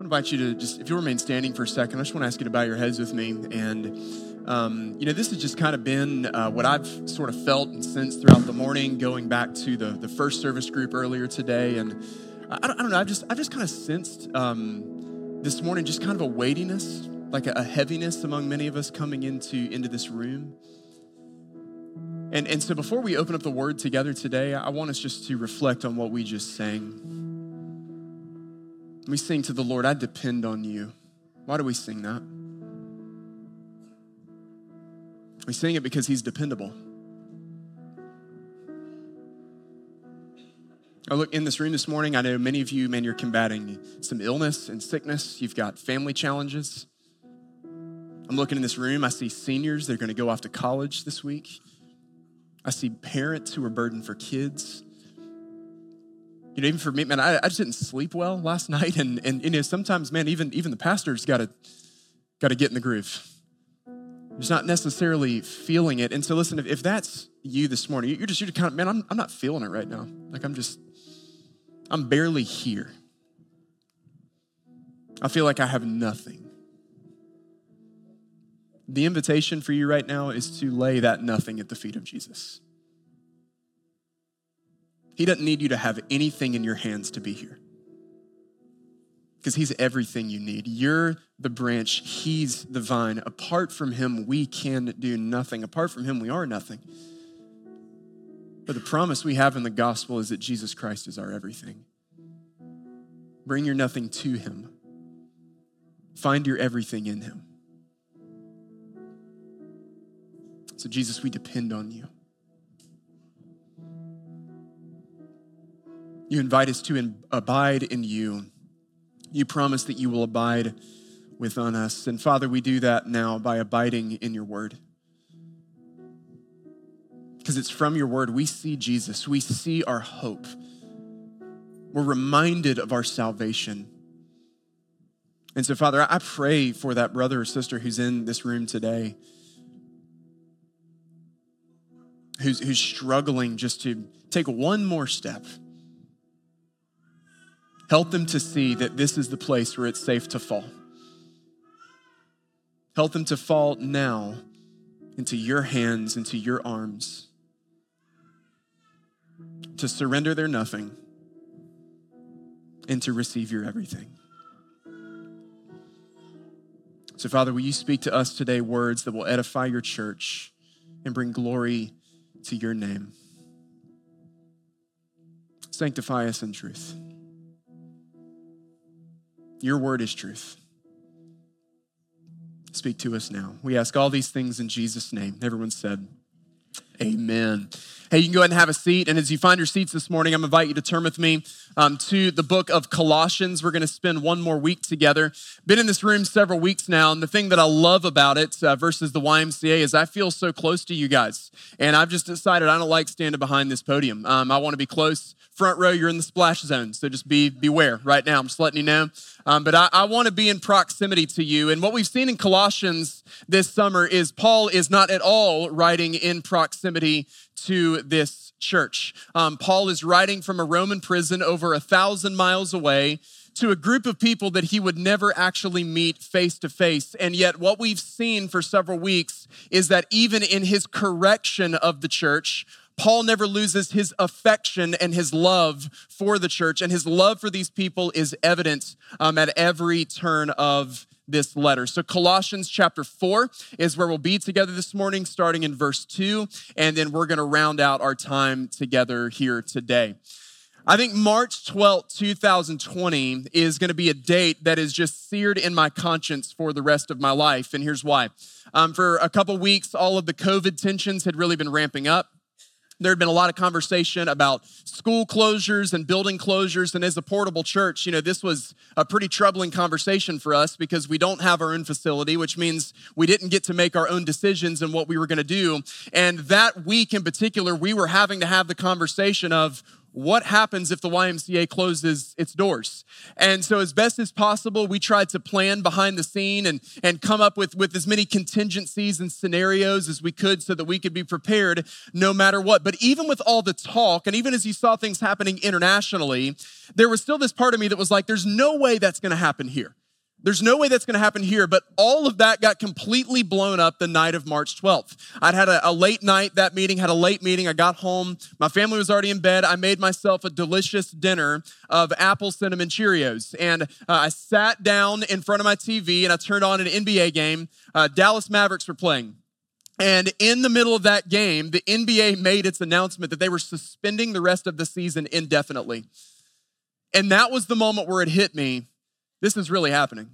I invite you to just, if you'll remain standing for a second, I just want to ask you to bow your heads with me. And, um, you know, this has just kind of been uh, what I've sort of felt and sensed throughout the morning, going back to the, the first service group earlier today. And I don't, I don't know, I've just, I've just kind of sensed um, this morning just kind of a weightiness, like a, a heaviness among many of us coming into, into this room. And, and so before we open up the word together today, I want us just to reflect on what we just sang. We sing to the Lord, I depend on you. Why do we sing that? We sing it because he's dependable. I look in this room this morning. I know many of you, man, you're combating some illness and sickness. You've got family challenges. I'm looking in this room. I see seniors. They're going to go off to college this week. I see parents who are burdened for kids. You know, even for me, man, I, I just didn't sleep well last night, and and you know, sometimes, man, even even the pastor's got to got to get in the groove. Just not necessarily feeling it. And so, listen, if, if that's you this morning, you're just you're just kind of man, I'm I'm not feeling it right now. Like I'm just I'm barely here. I feel like I have nothing. The invitation for you right now is to lay that nothing at the feet of Jesus. He doesn't need you to have anything in your hands to be here because He's everything you need. You're the branch, He's the vine. Apart from Him, we can do nothing. Apart from Him, we are nothing. But the promise we have in the gospel is that Jesus Christ is our everything. Bring your nothing to Him, find your everything in Him. So, Jesus, we depend on you. You invite us to in, abide in you. You promise that you will abide within us. And Father, we do that now by abiding in your word. Because it's from your word we see Jesus, we see our hope. We're reminded of our salvation. And so, Father, I pray for that brother or sister who's in this room today who's, who's struggling just to take one more step. Help them to see that this is the place where it's safe to fall. Help them to fall now into your hands, into your arms, to surrender their nothing and to receive your everything. So, Father, will you speak to us today words that will edify your church and bring glory to your name. Sanctify us in truth. Your word is truth. Speak to us now. We ask all these things in Jesus' name. Everyone said, Amen. Hey, you can go ahead and have a seat. And as you find your seats this morning, I'm invite you to turn with me um, to the book of Colossians. We're going to spend one more week together. Been in this room several weeks now. And the thing that I love about it uh, versus the YMCA is I feel so close to you guys. And I've just decided I don't like standing behind this podium. Um, I want to be close front row, you're in the splash zone. So just be beware right now. I'm just letting you know. Um, but I, I want to be in proximity to you. And what we've seen in Colossians this summer is Paul is not at all writing in proximity to this church. Um, Paul is writing from a Roman prison over a thousand miles away to a group of people that he would never actually meet face to face. And yet, what we've seen for several weeks is that even in his correction of the church, Paul never loses his affection and his love for the church, and his love for these people is evident um, at every turn of this letter. So, Colossians chapter 4 is where we'll be together this morning, starting in verse 2, and then we're going to round out our time together here today. I think March 12th, 2020 is going to be a date that is just seared in my conscience for the rest of my life. And here's why. Um, for a couple weeks, all of the COVID tensions had really been ramping up. There had been a lot of conversation about school closures and building closures. And as a portable church, you know, this was a pretty troubling conversation for us because we don't have our own facility, which means we didn't get to make our own decisions and what we were going to do. And that week in particular, we were having to have the conversation of what happens if the YMCA closes its doors? And so, as best as possible, we tried to plan behind the scene and, and come up with, with as many contingencies and scenarios as we could so that we could be prepared no matter what. But even with all the talk, and even as you saw things happening internationally, there was still this part of me that was like, there's no way that's going to happen here. There's no way that's going to happen here, but all of that got completely blown up the night of March 12th. I'd had a, a, late night, that meeting, had a late meeting. I got home. My family was already in bed. I made myself a delicious dinner of apple cinnamon Cheerios. And uh, I sat down in front of my TV and I turned on an NBA game. Uh, Dallas Mavericks were playing. And in the middle of that game, the NBA made its announcement that they were suspending the rest of the season indefinitely. And that was the moment where it hit me this is really happening.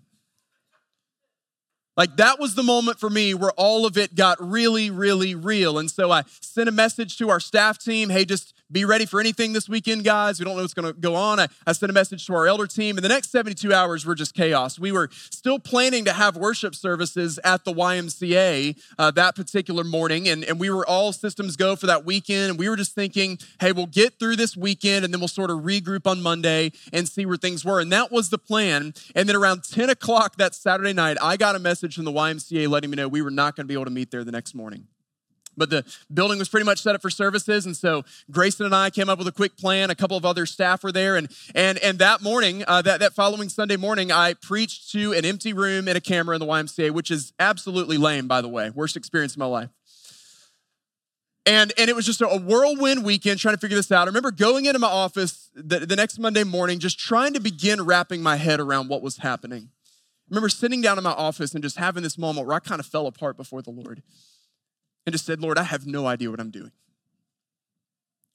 Like that was the moment for me where all of it got really, really real. And so I sent a message to our staff team hey, just be ready for anything this weekend, guys. We don't know what's going to go on. I, I, sent a message to our elder team, and the next 72 hours were just chaos. We were still planning to have worship services at the YMCA uh, that particular morning, and, and we were all systems go for that weekend. And we were just thinking, hey, we'll get through this weekend, and then we'll sort of regroup on Monday and see where things were. And that was the plan. And then around 10 o'clock that Saturday night, I got a message from the YMCA letting me know we were not going to be able to meet there the next morning. But the building was pretty much set up for services. And so Grayson and I came up with a quick plan. A couple of other staff were there. And, and, and that morning, uh, that, that following Sunday morning, I preached to an empty room and a camera in the YMCA, which is absolutely lame, by the way. Worst experience of my life. And, and it was just a whirlwind weekend trying to figure this out. I remember going into my office the, the next Monday morning, just trying to begin wrapping my head around what was happening. I remember sitting down in my office and just having this moment where I kind of fell apart before the Lord and just said, Lord, I have no idea what I'm doing.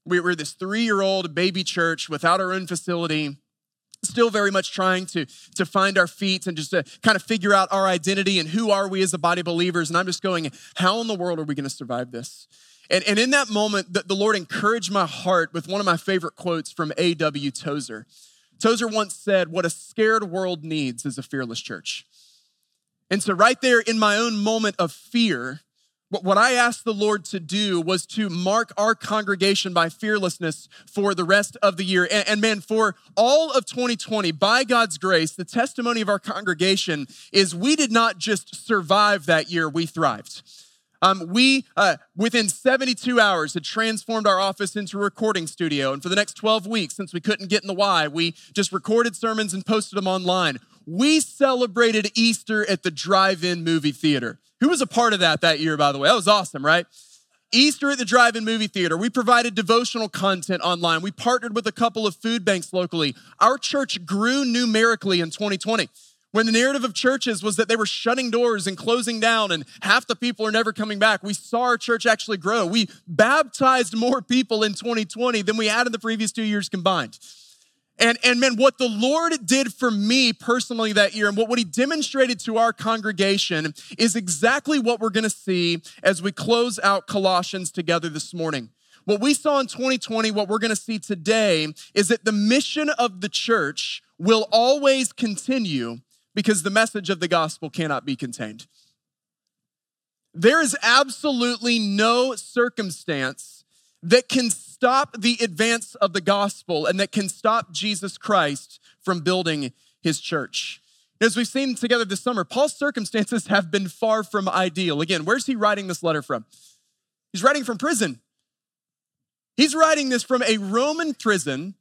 We were this three year old baby church without our own facility, still very much trying to, to find our feet and just to kind of figure out our identity and who are we as a body of believers. And I'm just going, how in the world are we going to survive this? And, and in that moment, the, the Lord encouraged my heart with one of my favorite quotes from A.W. Tozer. Tozer once said, What a scared world needs is a fearless church. And so, right there in my own moment of fear, what I asked the Lord to do was to mark our congregation by fearlessness for the rest of the year. And, and, man, for all of 2020, by God's grace, the testimony of our congregation is we did not just survive that year, we thrived. Um, we, uh, within 72 hours, had transformed our office into a recording studio. And for the next 12 weeks, since we couldn't get in the Y, we just recorded sermons and posted them online. We celebrated Easter at the drive in movie theater. Who was a part of that that year, by the way? That was awesome, right? Easter at the drive in movie theater. We provided devotional content online. We partnered with a couple of food banks locally. Our church grew numerically in 2020. When the narrative of churches was that they were shutting doors and closing down and half the people are never coming back, we saw our church actually grow. We baptized more people in 2020 than we had in the previous two years combined. And, and man, what the Lord did for me personally that year and what, what he demonstrated to our congregation is exactly what we're to see as we close out Colossians together this morning. What we saw in 2020, what we're to see today is that the mission of the church will always continue because the message of the gospel cannot be contained. There is absolutely no circumstance that can stop the advance of the gospel and that can stop Jesus Christ from building his church. As we've seen together this summer, Paul's circumstances have been far from ideal. Again, where's he writing this letter from? He's writing from prison. He's writing this from a Roman prison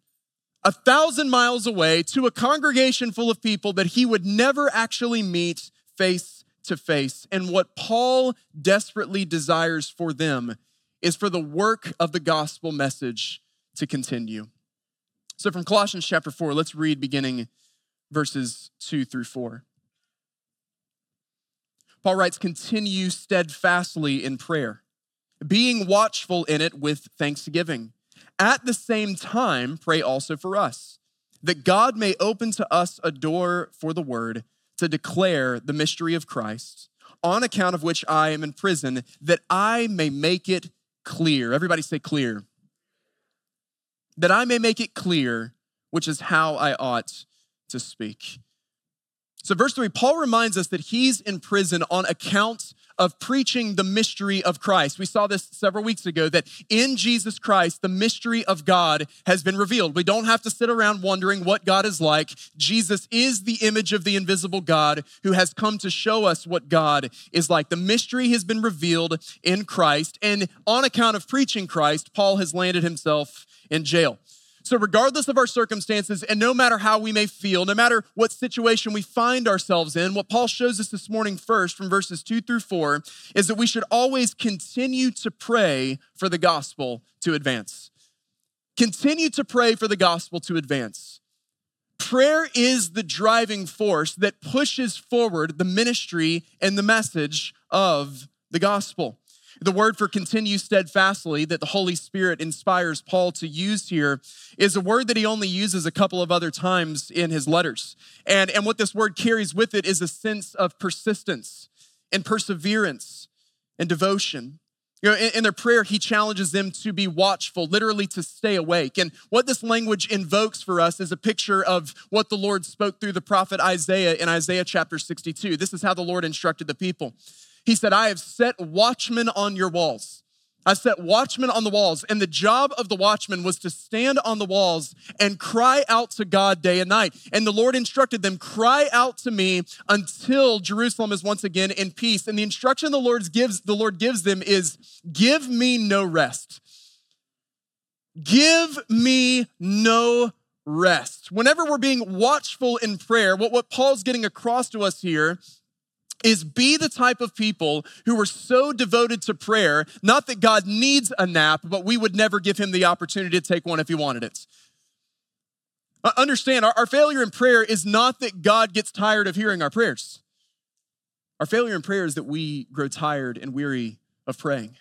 a thousand miles away to a congregation full of people that he would never actually meet face to face. And what Paul desperately desires for them is for the work of the gospel message to continue. So from Colossians chapter 4, let's read beginning verses 2 through 4. Paul writes, Continue steadfastly in prayer, being watchful in it with thanksgiving. At the same time, pray also for us, that God may open to us a door for the word to declare the mystery of Christ, on account of which I am in prison, that I may make it clear. Everybody say clear. That I may make it clear, which is how I ought to speak. So, verse three, Paul reminds us that he's in prison on account of preaching the mystery of Christ. We saw this several weeks ago that in Jesus Christ, the mystery of God has been revealed. We don't have to sit around wondering what God is like. Jesus is the image of the invisible God who has come to show us what God is like. The mystery has been revealed in Christ. And on account of preaching Christ, Paul has landed himself in jail. So, regardless of our circumstances, and no matter how we may feel, no matter what situation we find ourselves in, what Paul shows us this morning first from verses two through four is that we should always continue to pray for the gospel to advance. Continue to pray for the gospel to advance. Prayer is the driving force that pushes forward the ministry and the message of the gospel. The word for continue steadfastly that the Holy Spirit inspires Paul to use here is a word that he only uses a couple of other times in his letters. And, and what this word carries with it is a sense of persistence and perseverance and devotion. You know, in, in, their prayer, he challenges them to be watchful, literally to stay awake. And what this language invokes for us is a picture of what the Lord spoke through the prophet Isaiah in Isaiah chapter 62. This is how the Lord instructed the people. He said, I have set watchmen on your walls. I set watchmen on the walls, and the job of the watchman was to stand on the walls and cry out to God day and night. And the Lord instructed them, cry out to me until Jerusalem is once again in peace. And the instruction the Lord gives, the Lord gives them is, give me no rest. Give me no rest. Whenever we're being watchful in prayer, what, what Paul's getting across to us here is be the type of people who are so devoted to prayer, not that God needs a nap, but we would never give him the opportunity to take one if he wanted it. Uh, understand, our, our failure in prayer is not that God gets tired of hearing our prayers. Our failure in prayer is that we grow tired and weary of praying.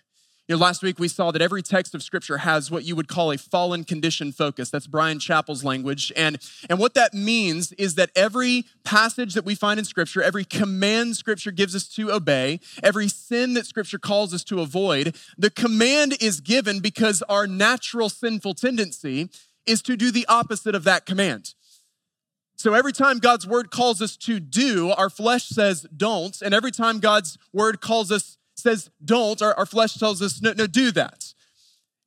You know, last week we saw that every text of scripture has what you would call a fallen condition focus. That's Bryan Chapell's language. And, and what that means is that every passage that we find in scripture, every command scripture gives us to obey, every sin that scripture calls us to avoid, the command is given because our natural sinful tendency is to do the opposite of that command. So every time God's word calls us to do, our flesh says don't. And every time God's word calls us says don't, our, our flesh tells us, no, no, do that.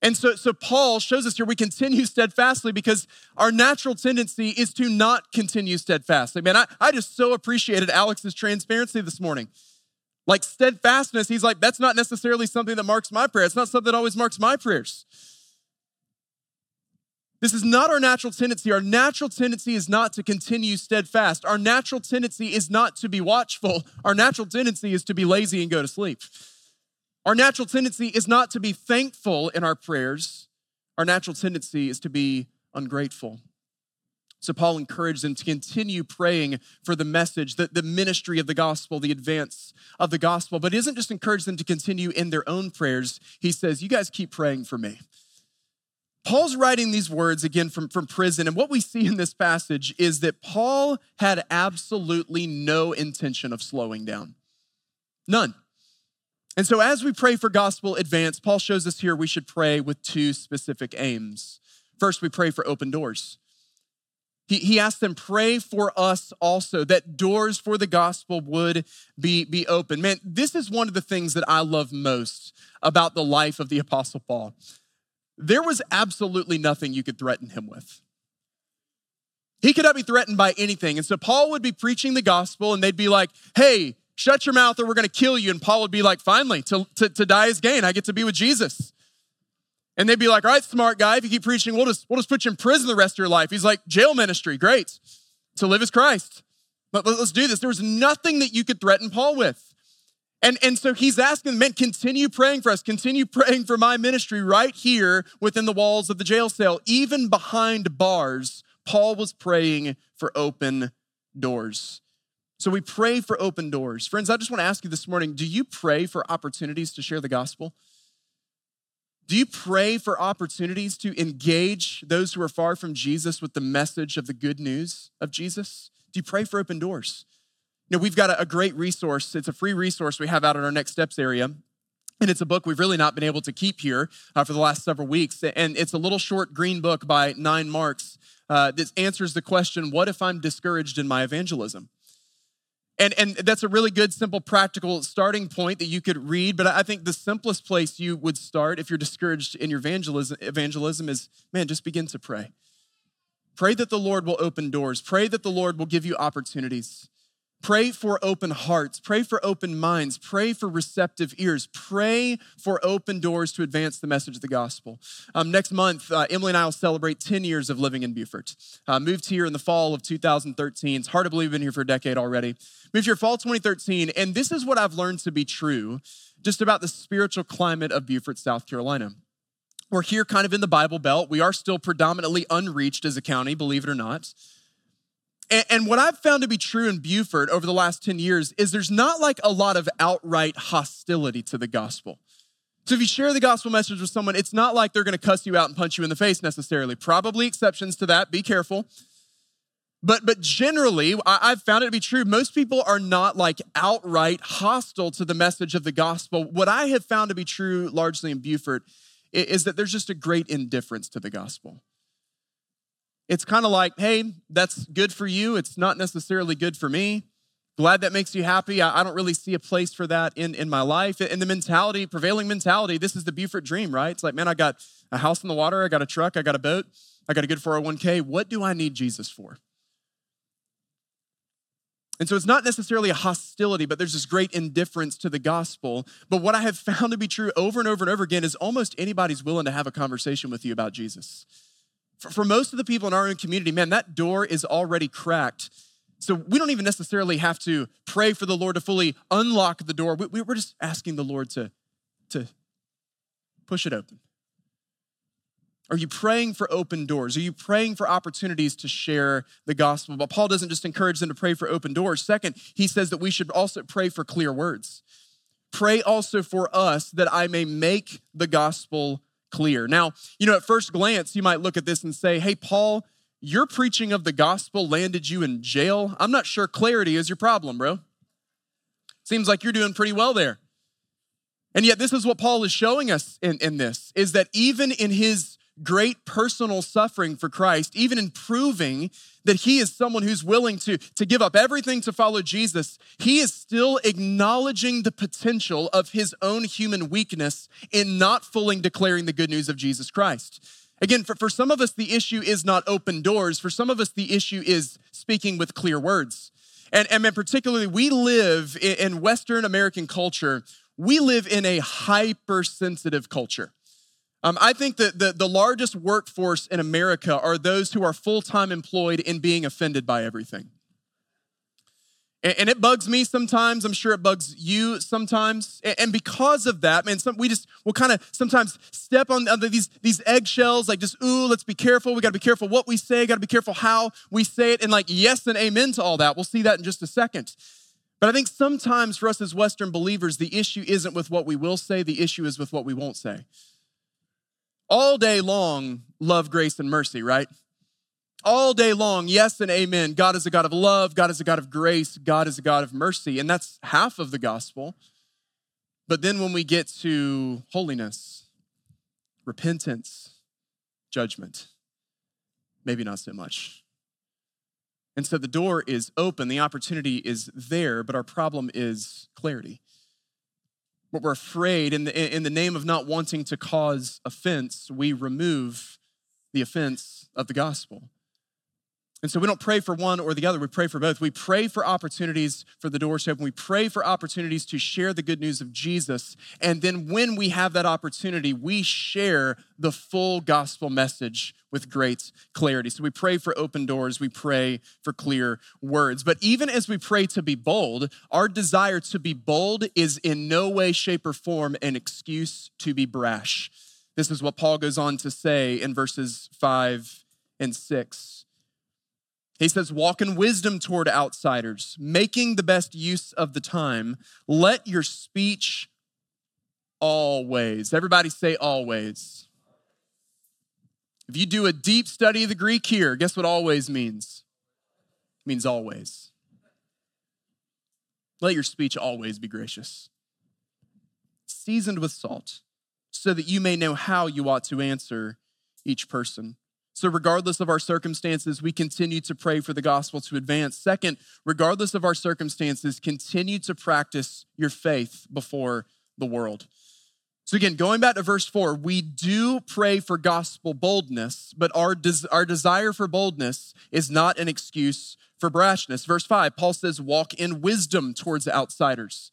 And so, so Paul shows us here we continue steadfastly because our natural tendency is to not continue steadfastly. Man, I, I just so appreciated Alex's transparency this morning. Like steadfastness, he's like, that's not necessarily something that marks my prayer. It's not something that always marks my prayers. This is not our natural tendency. Our natural tendency is not to continue steadfast. Our natural tendency is not to be watchful. Our natural tendency is to be lazy and go to sleep. Our natural tendency is not to be thankful in our prayers. Our natural tendency is to be ungrateful. So Paul encouraged them to continue praying for the message, the, the ministry of the gospel, the advance of the gospel. But he doesn't just encourage them to continue in their own prayers. He says, You guys keep praying for me. Paul's writing these words again from, from prison, and what we see in this passage is that Paul had absolutely no intention of slowing down. None. And so, as we pray for gospel advance, Paul shows us here we should pray with two specific aims. First, we pray for open doors. He, he asked them, pray for us also, that doors for the gospel would be, be open. Man, this is one of the things that I love most about the life of the Apostle Paul there was absolutely nothing you could threaten him with. He could not be threatened by anything. And so Paul would be preaching the gospel, and they'd be like, hey, shut your mouth or we're going to kill you. And Paul would be like, finally, to, to, to die is gain. I get to be with Jesus. And they'd be like, all right, smart guy, if you keep preaching, we'll just, we'll just put you in prison the rest of your life. He's like, jail ministry, great. To live as Christ. But let's do this. There was nothing that you could threaten Paul with. And, and so he's asking men, continue praying for us, continue praying for my ministry right here within the walls of the jail cell. Even behind bars, Paul was praying for open doors. So we pray for open doors. Friends, I just want to ask you this morning do you pray for opportunities to share the gospel? Do you pray for opportunities to engage those who are far from Jesus with the message of the good news of Jesus? Do you pray for open doors? We've got a, a great resource. It's a free resource we have out in our next steps area. And it's a book we've really not been able to keep here uh, for the last several weeks. And it's a little short green book by Nine Marks uh, that answers the question what if I'm discouraged in my evangelism? And, and that's a really good, simple, practical starting point that you could read. But I think the simplest place you would start if you're discouraged in your evangelism, evangelism is man, just begin to pray. Pray that the Lord will open doors. Pray that the Lord will give you opportunities. Pray for open hearts. Pray for open minds. Pray for receptive ears. Pray for open doors to advance the message of the gospel. Um, next month, uh, Emily and I will celebrate 10 years of living in Beaufort. Uh, moved here in the fall of 2013. It's hard to believe we've been here for a decade already. Moved here fall 2013, and this is what I've learned to be true just about the spiritual climate of Beaufort, South Carolina. We're here kind of in the Bible Belt. We are still predominantly unreached as a county, believe it or not. And, and what I've found to be true in Beaufort over the last 10 years is there's not like a lot of outright hostility to the gospel. So if you share the gospel message with someone, it's not like they're going to cuss you out and punch you in the face necessarily. Probably exceptions to that. Be careful. But but generally, I've found it to be true. Most people are not like outright hostile to the message of the gospel. What I have found to be true largely in Beaufort is that there's just a great indifference to the gospel. It's kind of like, hey, that's good for you. It's not necessarily good for me. Glad that makes you happy. I, don't really see a place for that in, in my life. And the mentality, prevailing mentality, this is the Beaufort dream, right? It's like, man, I got a house in the water, I got a truck, I got a boat, I got a good 401k. What do I need Jesus for? And so it's not necessarily a hostility, but there's this great indifference to the gospel. But what I have found to be true over and over and over again is almost anybody's willing to have a conversation with you about Jesus. For, for most of the people in our own community, man, that door is already cracked. So we don't even necessarily have to pray for the Lord to fully unlock the door. We, we're just asking the Lord to, to push it open. Are you praying for open doors? Are you praying for opportunities to share the gospel? But Paul doesn't just encourage them to pray for open doors. Second, he says that we should also pray for clear words. Pray also for us that I may make the gospel clear. Now, you know, at first glance, you might look at this and say, hey, Paul, your preaching of the gospel landed you in jail. I'm not sure clarity is your problem, bro. Seems like you're doing pretty well there. And yet, this is what Paul is showing us in, in this is that even in his great personal suffering for Christ, even in proving that he is someone who's willing to, to give up everything to follow Jesus, he is still acknowledging the potential of his own human weakness in not fully declaring the good news of Jesus Christ. Again, for, for some of us, the issue is not open doors. For some of us, the issue is speaking with clear words. And, and particularly, we live in, Western American culture, we live in a hypersensitive culture. Um, I think that the, the largest workforce in America are those who are full time employed in being offended by everything. And, and, it bugs me sometimes. I'm sure it bugs you sometimes. And, and because of that, man, some, we just will kind of sometimes step on, on these, these eggshells, like just, ooh, let's be careful. We got to be careful what we say, got to be careful how we say it. And like, yes and amen to all that. We'll see that in just a second. But I think sometimes for us as Western believers, the issue isn't with what we will say, the issue is with what we won't say all day long love, grace, and mercy, right? All day long, yes and amen. God is a God of love, God is a God of grace, God is a God of mercy. And that's half of the gospel. But then when we get to holiness, repentance, judgment, maybe not so much. And so the door is open, the opportunity is there, but our problem is clarity but we're afraid in the, in the name of not wanting to cause offense, we remove the offense of the gospel. And so we don't pray for one or the other, we pray for both. We pray for opportunities for the doors to open. We pray for opportunities to share the good news of Jesus. And then when we have that opportunity, we share the full gospel message with great clarity. So we pray for open doors, we pray for clear words. But even as we pray to be bold, our desire to be bold is in no way, shape, or form an excuse to be brash. This is what Paul goes on to say in verses five and six. He says, Walk in wisdom toward outsiders, making the best use of the time. Let your speech always, everybody say always. If you do a deep study of the Greek here, guess what always means? It means always. Let your speech always be gracious, seasoned with salt, so that you may know how you ought to answer each person. So, regardless of our circumstances, we continue to pray for the gospel to advance. Second, regardless of our circumstances, continue to practice your faith before the world. So, again, going back to verse four, we do pray for gospel boldness, but our, des- our desire for boldness is not an excuse for brashness. Verse five, Paul says, walk in wisdom towards outsiders.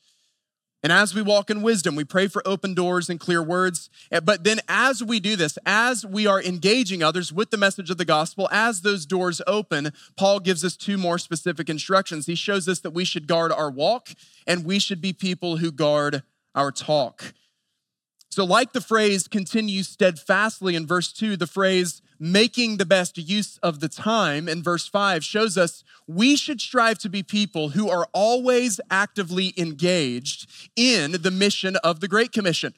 And as we walk in wisdom, we pray for open doors and clear words. Eh, but then, as we do this, as we are engaging others with the message of the gospel, as those doors open, Paul gives us two more specific instructions. He shows us that we should guard our walk and we should be people who guard our talk. So, like the phrase continue steadfastly in verse 2, the phrase making the best use of the time in verse 5 shows us we should strive to be people who are always actively engaged in the mission of the Great Commission,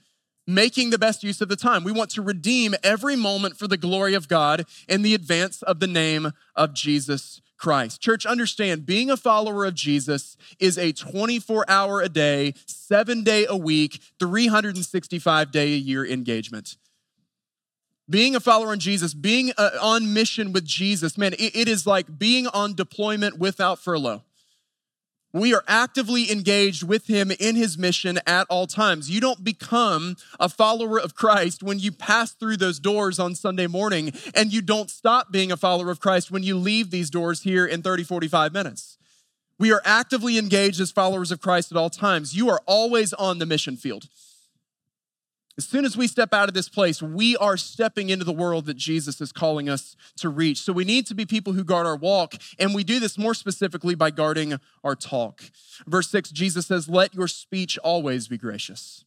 making the best use of the time. We want to redeem every moment for the glory of God in the advance of the name of Jesus Christ. Church, understand being a follower of Jesus is a 24 hour a day, seven day a week, 365 day a year engagement. Being a follower in Jesus, being uh, on mission with Jesus, man, it, it is like being on deployment without furlough. We are actively engaged with him in his mission at all times. You don't become a follower of Christ when you pass through those doors on Sunday morning, and you don't stop being a follower of Christ when you leave these doors here in 30, 45 minutes. We are actively engaged as followers of Christ at all times. You are always on the mission field. As soon as we step out of this place, we are stepping into the world that Jesus is calling us to reach. So we need to be people who guard our walk, and we do this more specifically by guarding our talk. Verse 6, Jesus says, Let your speech always be gracious.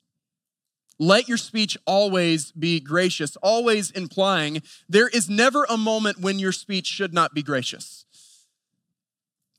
Let your speech always be gracious, always implying there is never a moment when your speech should not be gracious.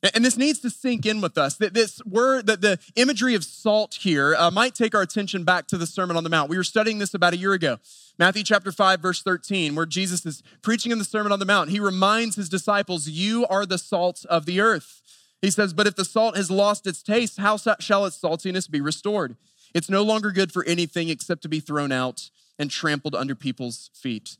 And this needs to sink in with us that this word, that the imagery of salt here uh, might take our attention back to the Sermon on the Mount. We were studying this about a year ago. Matthew chapter 5, verse 13, where Jesus is preaching in the Sermon on the Mount. He reminds his disciples, You are the salt of the earth. He says, But if the salt has lost its taste, how shall its saltiness be restored? It's no longer good for anything except to be thrown out and trampled under people's feet.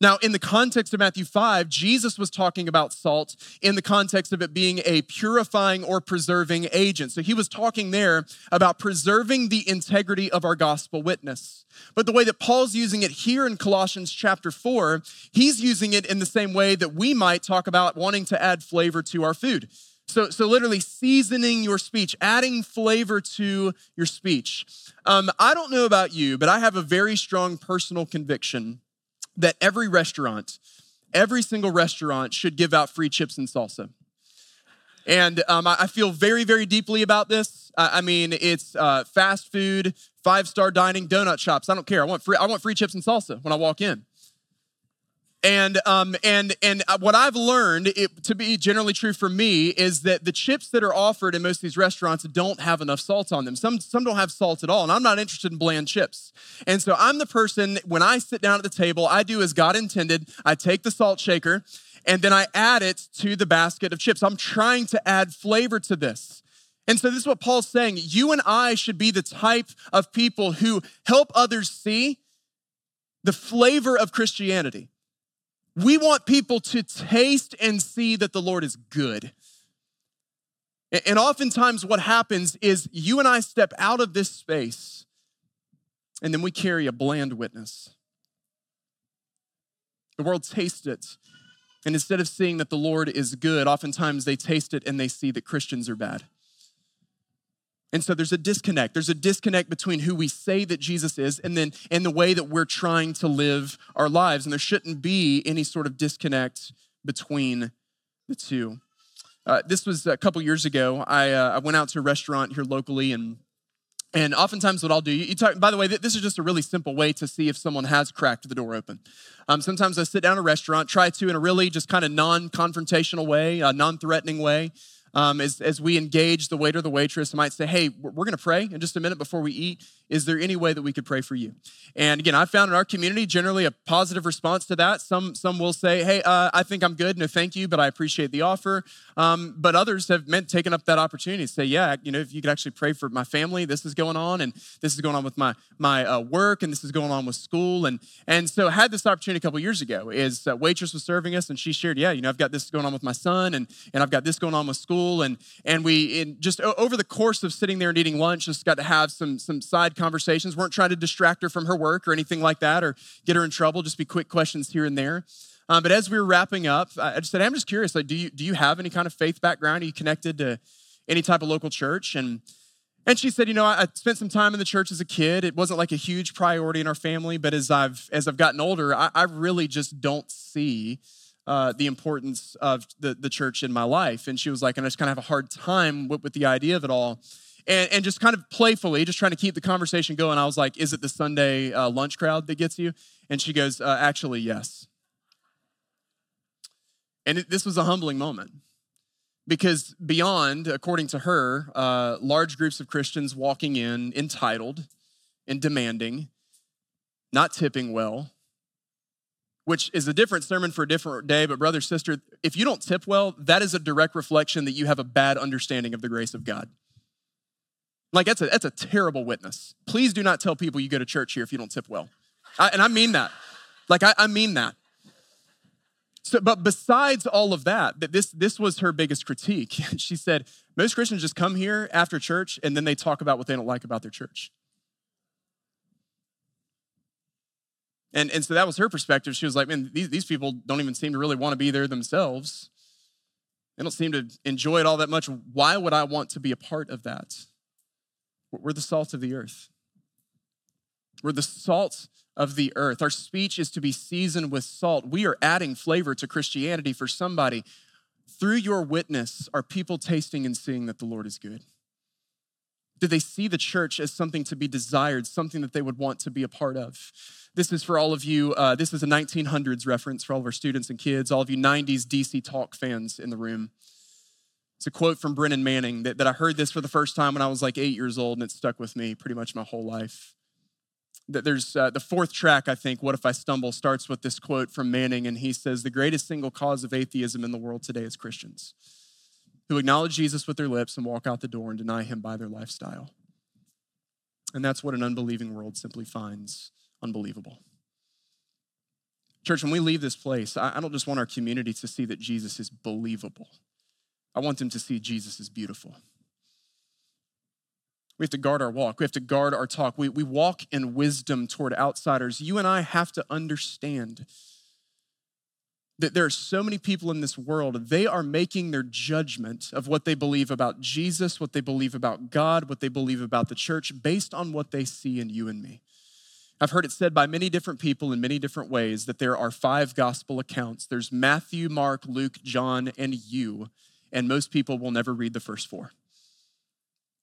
Now, in the context of Matthew 5, Jesus was talking about salt in the context of it being a purifying or preserving agent. So he was talking there about preserving the integrity of our gospel witness. But the way that Paul's using it here in Colossians chapter 4, he's using it in the same way that we might talk about wanting to add flavor to our food. So, so literally seasoning your speech, adding flavor to your speech. Um, I don't know about you, but I have a very strong personal conviction that every restaurant, every single restaurant should give out free chips and salsa. And um, I feel very, very deeply about this. I mean, it's uh, fast food, five star dining, donut shops. I don't care. I want free. I want free chips and salsa when I walk in. And um, and and uh, what I've learned it, to be generally true for me is that the chips that are offered in most of these restaurants don't have enough salt on them. Some some don't have salt at all, and I'm not interested in bland chips. And so I'm the person when I sit down at the table, I do as God intended. I take the salt shaker and then I add it to the basket of chips. I'm trying to add flavor to this. And so this is what Paul's saying. You and I should be the type of people who help others see the flavor of Christianity we want people to taste and see that the Lord is good. And oftentimes, what happens is you and I step out of this space and then we carry a bland witness. The world tastes it. And instead of seeing that the Lord is good, oftentimes they taste it and they see that Christians are bad. And so there's a disconnect. There's a disconnect between who we say that Jesus is and then and the way that we're trying to live our lives. And there shouldn't be any sort of disconnect between the two. Uh, this was a couple years ago. I, uh, I went out to a restaurant here locally and and oftentimes, what I'll do, you talk, by the way, this is just a really simple way to see if someone has cracked the door open. Um, sometimes I sit down at a restaurant, try to in a really just kind of non confrontational way, a non threatening way. Um, as, as we engage the waiter the waitress, might say, hey, we're going to pray in just a minute before we eat. Is there any way that we could pray for you? And again, I found in our community generally a positive response to that. Some, some will say, hey, uh, I think I'm good. No, thank you, but I appreciate the offer. Um, but others have meant taken up that opportunity to say, yeah, you know, if you could actually pray for my family, this is going on, and this is going on with my, my uh, work, and this is going on with school. And, and so I had this opportunity a couple years ago is uh, waitress was serving us, and she shared, yeah, you know, I've got this going on with my son, and, and I've got this going on with school. And, and we, just over the course of sitting there and eating lunch, just got to have some, some side conversations. weren't trying to distract her from her work or anything like that or get her in trouble, just be quick questions here and there. Um, but as we were wrapping up, I just said, I'm just curious, like, do you, do you have any kind of faith background? Are you connected to any type of local church? And, and she said, you know, I, I spent some time in the church as a kid. It wasn't like a huge priority in our family, but as I've, as I've gotten older, I, I really just don't see uh, the importance of the, the church in my life. And she was like, and I just kind of have a hard time with, with the idea of it all and, and just kind of playfully, just trying to keep the conversation going, I was like, Is it the Sunday uh, lunch crowd that gets you? And she goes, uh, Actually, yes. And it, this was a humbling moment because beyond, according to her, uh, large groups of Christians walking in entitled and demanding, not tipping well, which is a different sermon for a different day. But, brother, sister, if you don't tip well, that is a direct reflection that you have a bad understanding of the grace of God. Like, that's a, that's a terrible witness. Please do not tell people you go to church here if you don't tip well. I, and I mean that. Like, I, I mean that. So, but besides all of that, that this, this was her biggest critique. She said, most Christians just come here after church and then they talk about what they don't like about their church. And, and so that was her perspective. She was like, man, these, these people don't even seem to really want to be there themselves. They don't seem to enjoy it all that much. Why would I want to be a part of that? We're the salt of the earth. We're the salt of the earth. Our speech is to be seasoned with salt. We are adding flavor to Christianity for somebody. Through your witness, are people tasting and seeing that the Lord is good? Do they see the church as something to be desired, something that they would want to be a part of? This is for all of you, uh, this is a 1900s reference for all of our students and kids, all of you 90s DC Talk fans in the room. It's a quote from Brennan Manning that, that I heard this for the first time when I was like eight years old, and it stuck with me pretty much my whole life. That there's uh, the fourth track, I think, What If I Stumble, starts with this quote from Manning, and he says, The greatest single cause of atheism in the world today is Christians who acknowledge Jesus with their lips and walk out the door and deny him by their lifestyle. And that's what an unbelieving world simply finds unbelievable. Church, when we leave this place, I don't just want our community to see that Jesus is believable. I want them to see Jesus is beautiful. We have to guard our walk. We have to guard our talk. We, we walk in wisdom toward outsiders. You and I have to understand that there are so many people in this world, they are making their judgment of what they believe about Jesus, what they believe about God, what they believe about the church, based on what they see in you and me. I've heard it said by many different people in many different ways that there are five gospel accounts there's Matthew, Mark, Luke, John, and you and most people will never read the first four.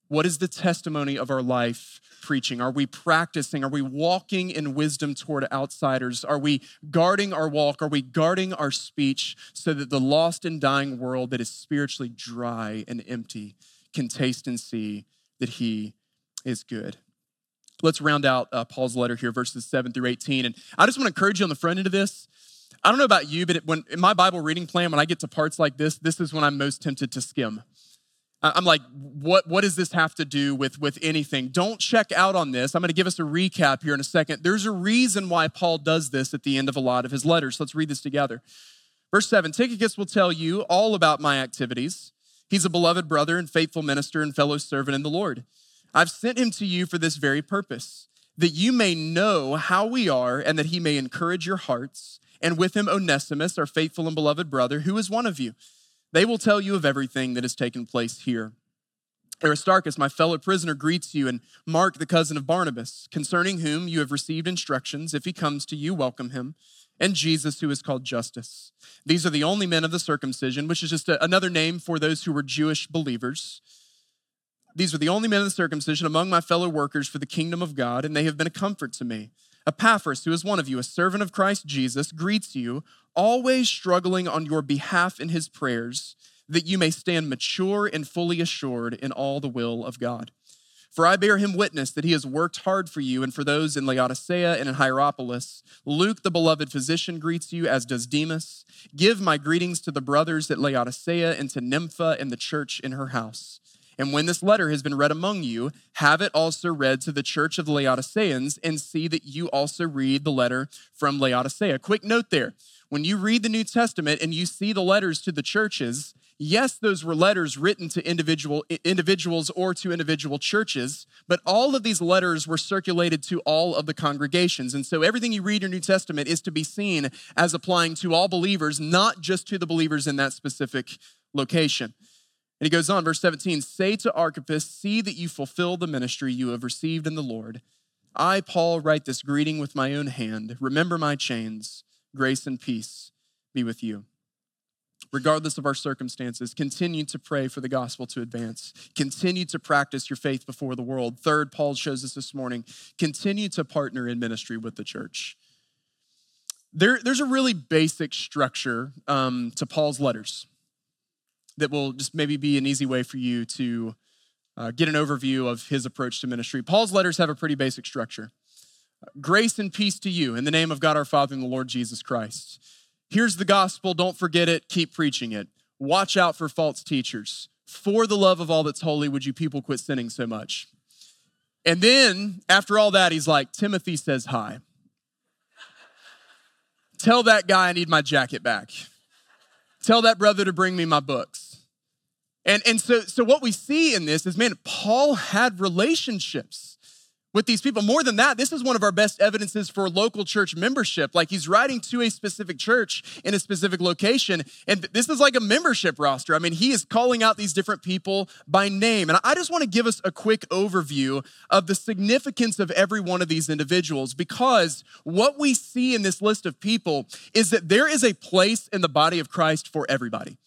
What is the testimony of our life preaching? Are we practicing? Are we walking in wisdom toward outsiders? Are we guarding our walk? Are we guarding our speech so that the lost and dying world that is spiritually dry and empty can taste and see that He is good? Let's round out uh, Paul's letter here, verses 7 through 18. And I just want to encourage you on the front end of this I don't know about you, but when in my Bible reading plan, when I get to parts like this, this is when I'm most tempted to skim. I'm like, what, what does this have to do with, with anything? Don't check out on this. I'm going to give us a recap here in a second. There's a reason why Paul does this at the end of a lot of his letters. Let's read this together. Verse 7 Tychicus will tell you all about my activities. He's a beloved brother and faithful minister and fellow servant in the Lord. I've sent him to you for this very purpose, that you may know how we are and that he may encourage your hearts and with him Onesimus, our faithful and beloved brother, who is one of you. They will tell you of everything that has taken place here. Aristarchus, my fellow prisoner, greets you, and Mark, the cousin of Barnabas, concerning whom you have received instructions. If he comes to you, welcome him. And Jesus, who is called Justus. These are the only men of the circumcision, which is just a, another name for those who were Jewish believers. These are the only men of the circumcision among my fellow workers for the kingdom of God, and they have been a comfort to me. Epaphras, who is one of you, a servant of Christ Jesus, greets you, always struggling on your behalf in his prayers, that you may stand mature and fully assured in all the will of God. For I bear him witness that he has worked hard for you and for those in Laodicea and in Hierapolis. Luke, the beloved physician, greets you, as does Demas. Give my greetings to the brothers at Laodicea and to Nympha and the church in her house. And when this letter has been read among you, have it also read to the church of the Laodiceans, and see that you also read the letter from Laodicea. Quick note there when you read the New Testament and you see the letters to the churches, yes, those were letters written to individual individuals or to individual churches, but all of these letters were circulated to all of the congregations. And so everything you read in New Testament is to be seen as applying to all believers, not just to the believers in that specific location. And he goes on, verse 17 Say to Archippus, see that you fulfill the ministry you have received in the Lord. I, Paul, write this greeting with my own hand. Remember my chains. Grace and peace be with you. Regardless of our circumstances, continue to pray for the gospel to advance. Continue to practice your faith before the world. Third, Paul shows us this morning continue to partner in ministry with the church. There, there's a really basic structure um, to Paul's letters that will just maybe be an easy way for you to uh, get an overview of his approach to ministry. Paul's letters have a pretty basic structure. Grace and peace to you in the name of God our Father and the Lord Jesus Christ. Here's the gospel. Don't forget it. Keep preaching it. Watch out for false teachers. For the love of all that's holy, would you people quit sinning so much? And then after all that, he's like, Timothy says hi. Tell that guy I need my jacket back. Tell that brother to bring me my books. And, and so, so what we see in this is, man, Paul had relationships with these people. More than that, this is one of our best evidences for local church membership. Like he's writing to a specific church in a specific location, and this is like a membership roster. I mean, he is calling out these different people by name. And I just want to give us a quick overview of the significance of every one of these individuals because what we see in this list of people is that there is a place in the body of Christ for everybody.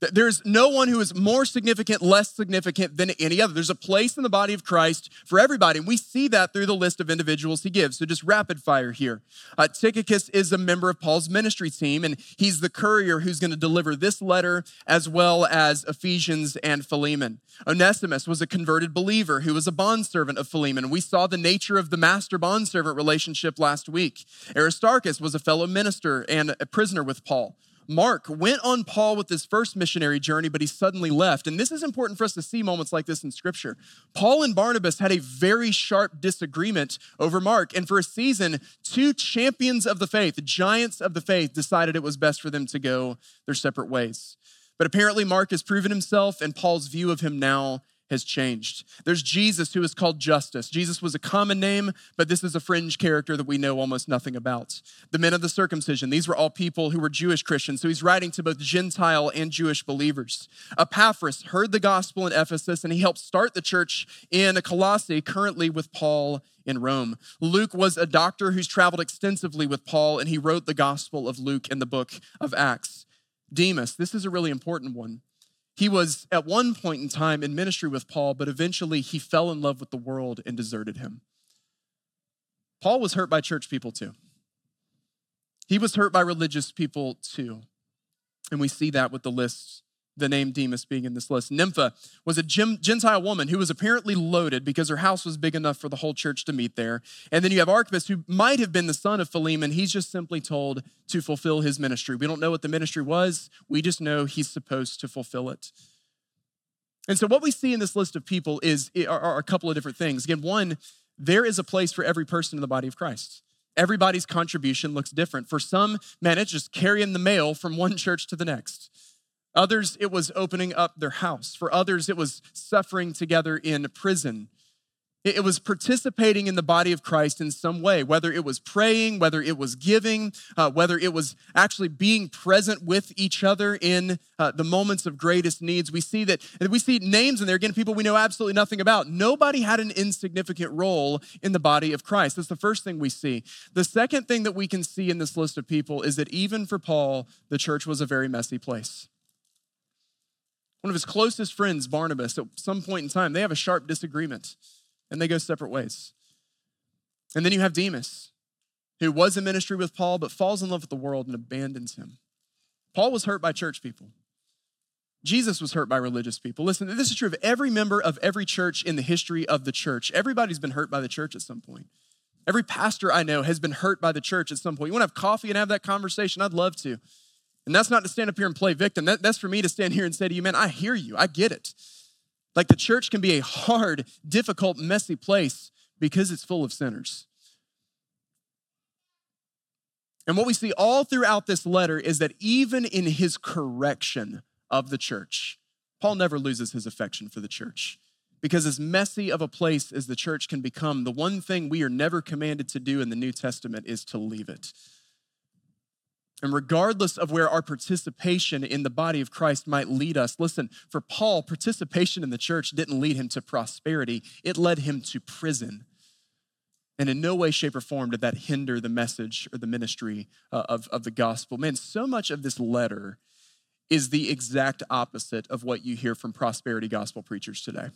There's no one who is more significant, less significant than any other. There's a place in the body of Christ for everybody. And we see that through the list of individuals he gives. So just rapid fire here. Uh, Tychicus is a member of Paul's ministry team, and he's the courier who's going to deliver this letter as well as Ephesians and Philemon. Onesimus was a converted believer who was a bondservant of Philemon. We saw the nature of the master bondservant relationship last week. Aristarchus was a fellow minister and a prisoner with Paul. Mark went on Paul with his first missionary journey, but he suddenly left. And this is important for us to see moments like this in scripture. Paul and Barnabas had a very sharp disagreement over Mark. And for a season, two champions of the faith, giants of the faith, decided it was best for them to go their separate ways. But apparently, Mark has proven himself, and Paul's view of him now has changed. There's Jesus, who is called Justus. Jesus was a common name, but this is a fringe character that we know almost nothing about. The men of the circumcision, these were all people who were Jewish Christians, so he's writing to both Gentile and Jewish believers. Epaphras heard the gospel in Ephesus, and he helped start the church in Colossae, currently with Paul in Rome. Luke was a doctor who's traveled extensively with Paul, and he wrote the gospel of Luke in the book of Acts. Demas, this is a really important one. He was at one point in time in ministry with Paul, but eventually he fell in love with the world and deserted him. Paul was hurt by church people too. He was hurt by religious people too. And we see that with the list the name Demas being in this list. Nympha was a Gentile woman who was apparently loaded because her house was big enough for the whole church to meet there. And then you have Archippus, who might have been the son of Philemon. He's just simply told to fulfill his ministry. We don't know what the ministry was, we just know he's supposed to fulfill it. And so, what we see in this list of people is are, a couple of different things. Again, one, there is a place for every person in the body of Christ everybody's contribution looks different. For some, man, it's just carrying the mail from one church to the next. Others, it was opening up their house. For others, it was suffering together in prison. It was participating in the body of Christ in some way, whether it was praying, whether it was giving, uh, whether it was actually being present with each other in uh, the moments of greatest needs. We see that we see names in there, again, people we know absolutely nothing about. Nobody had an insignificant role in the body of Christ. That's the first thing we see. The second thing that we can see in this list of people is that even for Paul, the church was a very messy place. One of his closest friends, Barnabas, at some point in time, they have a sharp disagreement and they go separate ways. And then you have Demas, who was in ministry with Paul but falls in love with the world and abandons him. Paul was hurt by church people. Jesus was hurt by religious people. Listen, this is true of every member of every church in the history of the church. Everybody's been hurt by the church at some point. Every pastor I know has been hurt by the church at some point. You want to have coffee and have that conversation? I'd love to. And that's not to stand up here and play victim. That, that's for me to stand here and say to you, man, I hear you. I get it. Like the church can be a hard, difficult, messy place because it's full of sinners. And what we see all throughout this letter is that even in his correction of the church, Paul never loses his affection for the church. Because as messy of a place as the church can become, the one thing we are never commanded to do in the New Testament is to leave it. And regardless of where our participation in the body of Christ might lead us, listen, for Paul, participation in the church didn't lead him to prosperity, it led him to prison. And in no way, shape, or form did that hinder the message or the ministry uh, of, of the gospel. Man, so much of this letter is the exact opposite of what you hear from prosperity gospel preachers today.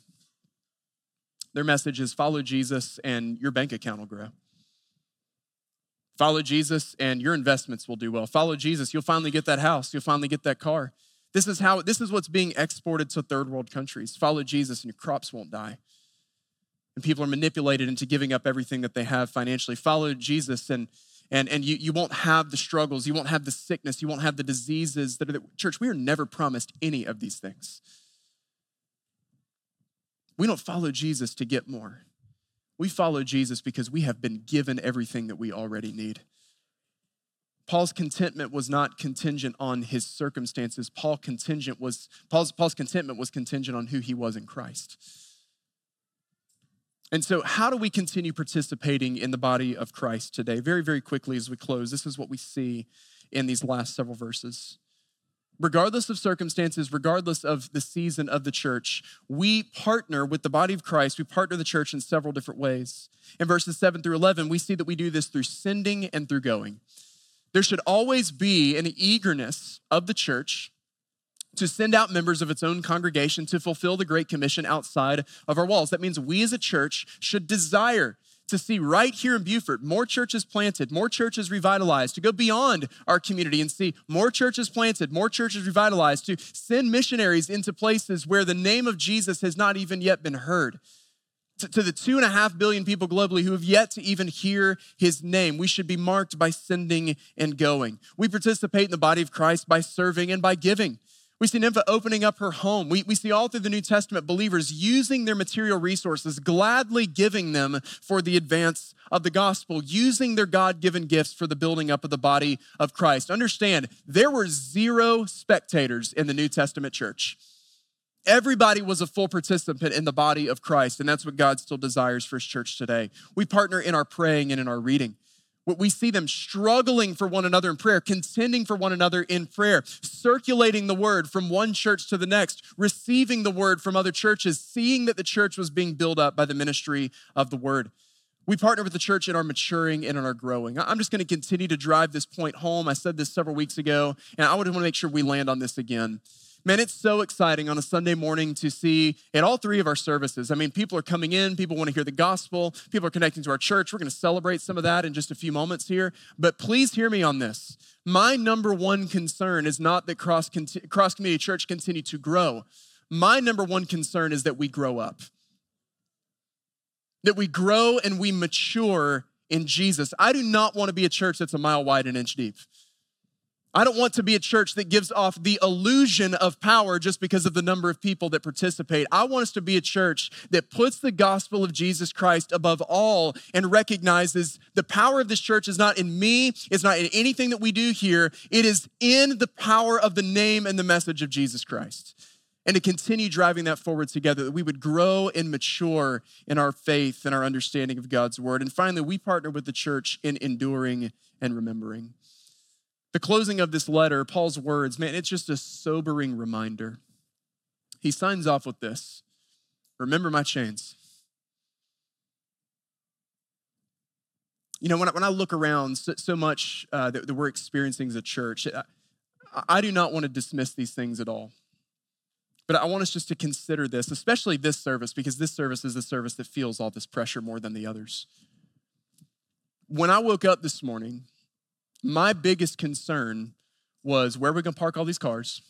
Their message is follow Jesus and your bank account will grow. Follow Jesus and your investments will do well. Follow Jesus, you'll finally get that house, you'll finally get that car. This is how this is what's being exported to third world countries. Follow Jesus and your crops won't die. And people are manipulated into giving up everything that they have financially. Follow Jesus and and, and you, you won't have the struggles, you won't have the sickness, you won't have the diseases that are the church. We are never promised any of these things. We don't follow Jesus to get more. We follow Jesus because we have been given everything that we already need. Paul's contentment was not contingent on his circumstances. Paul contingent was, Paul's, Paul's contentment was contingent on who he was in Christ. And so, how do we continue participating in the body of Christ today? Very, very quickly as we close, this is what we see in these last several verses regardless of circumstances, regardless of the season of the church, we partner with the body of Christ. We partner the church in several different ways. In verses 7 through 11, we see that we do this through sending and through going. There should always be an eagerness of the church to send out members of its own congregation to fulfill the Great Commission outside of our walls. That means we as a church should desire to see right here in Beaufort more churches planted, more churches revitalized, to go beyond our community and see more churches planted, more churches revitalized, to send missionaries into places where the name of Jesus has not even yet been heard. To, to the two and a half billion people globally who have yet to even hear his name, we should be marked by sending and going. We participate in the body of Christ by serving and by giving. We see Nympha opening up her home. We, we see all through the New Testament believers using their material resources, gladly giving them for the advance of the gospel, using their God given gifts for the building up of the body of Christ. Understand, there were zero spectators in the New Testament church. Everybody was a full participant in the body of Christ, and that's what God still desires for his church today. We partner in our praying and in our reading. We see them struggling for one another in prayer, contending for one another in prayer, circulating the word from one church to the next, receiving the word from other churches, seeing that the church was being built up by the ministry of the word. We partner with the church in our maturing and in our growing. I'm just going to continue to drive this point home. I said this several weeks ago, and I want to make sure we land on this again. Man, it's so exciting on a Sunday morning to see at all three of our services. I mean, people are coming in, people want to hear the gospel, people are connecting to our church. We're going to celebrate some of that in just a few moments here. But please hear me on this. My number one concern is not that cross, cross community church continue to grow. My number one concern is that we grow up, that we grow and we mature in Jesus. I do not want to be a church that's a mile wide and inch deep. I don't want to be a church that gives off the illusion of power just because of the number of people that participate. I want us to be a church that puts the gospel of Jesus Christ above all and recognizes the power of this church is not in me, it's not in anything that we do here. It is in the power of the name and the message of Jesus Christ. And to continue driving that forward together, that we would grow and mature in our faith and our understanding of God's word. And finally, we partner with the church in enduring and remembering. The closing of this letter, Paul's words, man, it's just a sobering reminder. He signs off with this Remember my chains. You know, when I, when I look around so, so much uh, that, that, we're experiencing as a church, I, I do not want to dismiss these things at all. But I want us just to consider this, especially this service, because this service is the service that feels all this pressure more than the others. When I woke up this morning, my biggest concern was where are we going to park all these cars?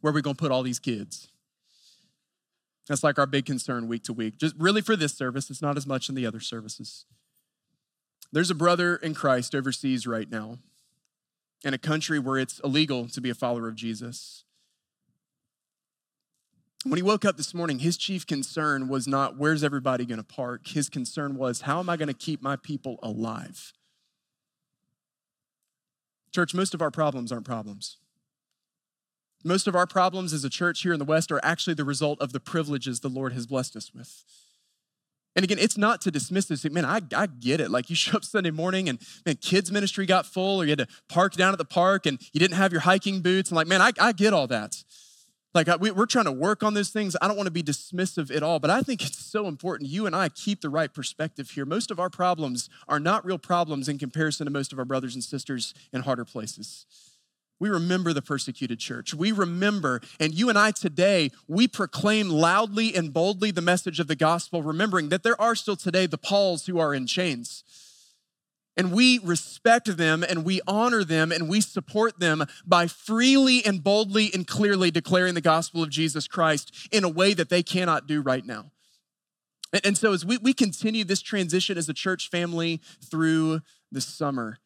where are we going to put all these kids? That's like our big concern week to week. Just really for this service, it's not as much in the other services. There's a brother in Christ overseas right now in a country where it's illegal to be a follower of Jesus. When he woke up this morning, his chief concern was not where's everybody going to park? His concern was how am I going to keep my people alive? Church, most of our problems aren't problems. Most of our problems as a church here in the West are actually the result of the privileges the Lord has blessed us with. And again, it's not to dismiss this. Man, I, I get it. Like you show up Sunday morning and man, kids ministry got full, or you had to park down at the park and you didn't have your hiking boots. And like, man, I, I get all that. Like we, we're trying to work on those things. I don't want to be dismissive at all, but I think it's so important you and I keep the right perspective here. Most of our problems are not real problems in comparison to most of our brothers and sisters in harder places. We remember the persecuted church. We remember, and you and I today, we proclaim loudly and boldly the message of the gospel, remembering that there are still today the Pauls who are in chains. And we respect them and we honor them and we support them by freely and boldly and clearly declaring the gospel of Jesus Christ in a way that they cannot do right now. And so, as we, we continue this transition as a church family through the summer,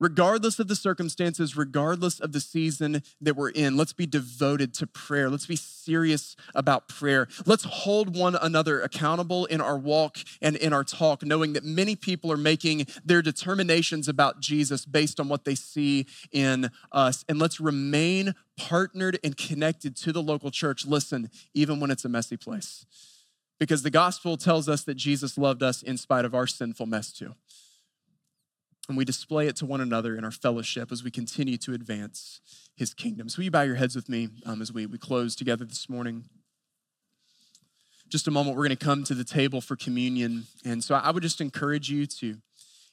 regardless of the circumstances, regardless of the season that we're in, let's be devoted to prayer. Let's be serious about prayer. Let's hold one another accountable in our walk and in our talk, knowing that many people are making their determinations about Jesus based on what they see in us. And let's remain partnered and connected to the local church. Listen, even when it's a messy place. Because the gospel tells us that Jesus loved us in spite of our sinful mess, too and we display it to one another in our fellowship as we continue to advance his kingdom. So, will you bow your heads with me um, as we, we close together this morning? Just a moment, we're going to come to the table for communion. And so, I would just encourage you to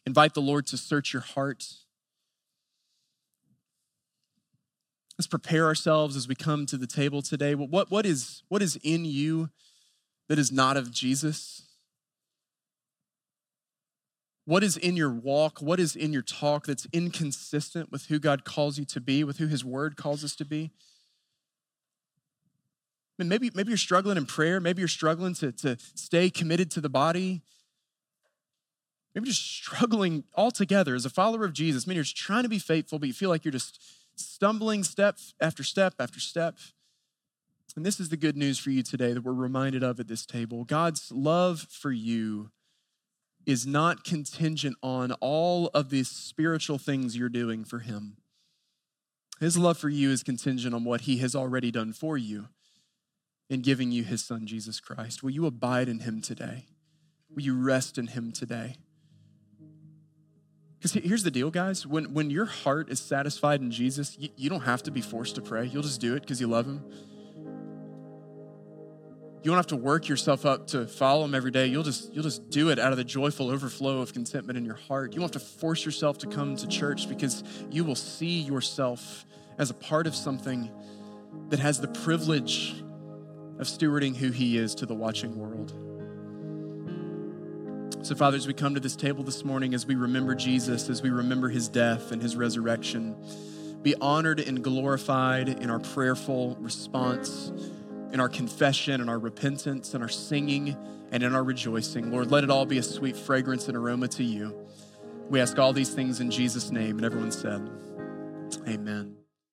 invite the Lord to search your heart. Let's prepare ourselves as we come to the table today. What, what, is, what is in you that is not of Jesus? What is in your walk? What is in your talk that's inconsistent with who God calls you to be, with who His Word calls us to be? Maybe, maybe you're struggling in prayer. Maybe you're struggling to, to stay committed to the body. Maybe just struggling altogether as a follower of Jesus. Maybe you're just trying to be faithful, but you feel like you're just stumbling step after step after step. And this is the good news for you today that we're reminded of at this table. God's love for you is not contingent on all of these spiritual things you're doing for Him. His love for you is contingent on what He has already done for you in giving you His Son, Jesus Christ. Will you abide in Him today? Will you rest in Him today? Because here's the deal, guys. When, when your heart is satisfied in Jesus, you, you don't have to be forced to pray. You'll just do it because you love Him. You don't have to work yourself up to follow him every day. You'll just you'll just do it out of the joyful overflow of contentment in your heart. You don't have to force yourself to come to church because you will see yourself as a part of something that has the privilege of stewarding who he is to the watching world. So, Father, as we come to this table this morning, as we remember Jesus, as we remember his death and his resurrection, be honored and glorified in our prayerful response in our confession and our repentance and our singing and in our rejoicing. Lord, let it all be a sweet fragrance and aroma to you. We ask all these things in Jesus' name. And everyone said, Amen.